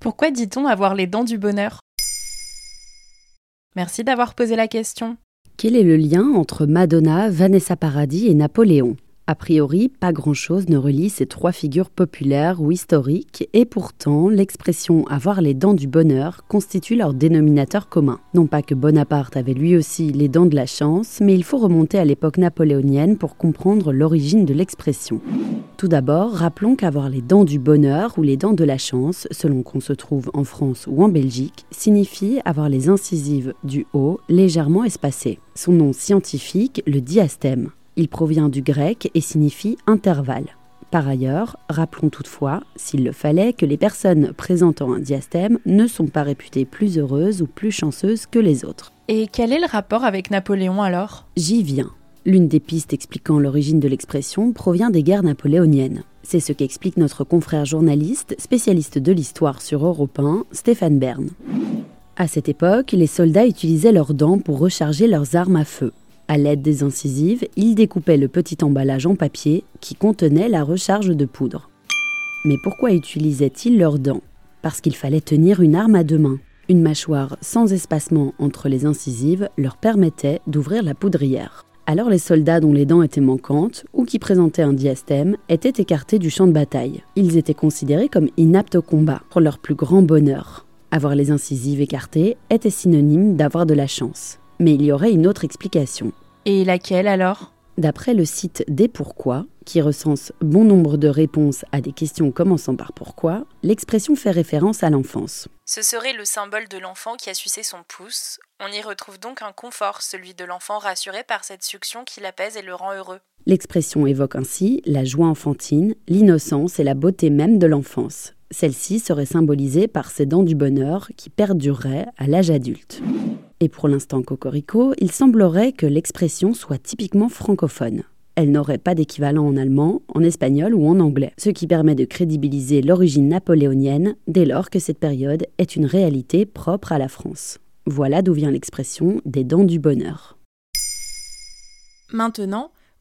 Pourquoi dit-on avoir les dents du bonheur? Merci d'avoir posé la question. Quel est le lien entre Madonna, Vanessa Paradis et Napoléon? A priori, pas grand-chose ne relie ces trois figures populaires ou historiques, et pourtant, l'expression avoir les dents du bonheur constitue leur dénominateur commun. Non pas que Bonaparte avait lui aussi les dents de la chance, mais il faut remonter à l'époque napoléonienne pour comprendre l'origine de l'expression. Tout d'abord, rappelons qu'avoir les dents du bonheur ou les dents de la chance, selon qu'on se trouve en France ou en Belgique, signifie avoir les incisives du haut légèrement espacées. Son nom scientifique, le diastème. Il provient du grec et signifie intervalle. Par ailleurs, rappelons toutefois, s'il le fallait, que les personnes présentant un diastème ne sont pas réputées plus heureuses ou plus chanceuses que les autres. Et quel est le rapport avec Napoléon alors? J'y viens. L'une des pistes expliquant l'origine de l'expression provient des guerres napoléoniennes. C'est ce qu'explique notre confrère journaliste, spécialiste de l'histoire sur Europe 1, Stéphane Bern. À cette époque, les soldats utilisaient leurs dents pour recharger leurs armes à feu. À l'aide des incisives, ils découpaient le petit emballage en papier qui contenait la recharge de poudre. Mais pourquoi utilisaient-ils leurs dents? Parce qu'il fallait tenir une arme à deux mains. Une mâchoire sans espacement entre les incisives leur permettait d'ouvrir la poudrière. Alors les soldats dont les dents étaient manquantes ou qui présentaient un diastème étaient écartés du champ de bataille. Ils étaient considérés comme inaptes au combat, pour leur plus grand bonheur. Avoir les incisives écartées était synonyme d'avoir de la chance. Mais il y aurait une autre explication. Et laquelle alors? D'après le site Des Pourquoi, qui recense bon nombre de réponses à des questions commençant par pourquoi, l'expression fait référence à l'enfance. Ce serait le symbole de l'enfant qui a sucé son pouce. On y retrouve donc un confort, celui de l'enfant rassuré par cette succion qui l'apaise et le rend heureux. L'expression évoque ainsi la joie enfantine, l'innocence et la beauté même de l'enfance. Celle-ci serait symbolisée par ses dents du bonheur qui perdureraient à l'âge adulte. Et pour l'instant cocorico, il semblerait que l'expression soit typiquement francophone. Elle n'aurait pas d'équivalent en allemand, en espagnol ou en anglais, ce qui permet de crédibiliser l'origine napoléonienne dès lors que cette période est une réalité propre à la France. Voilà d'où vient l'expression des dents du bonheur. Maintenant,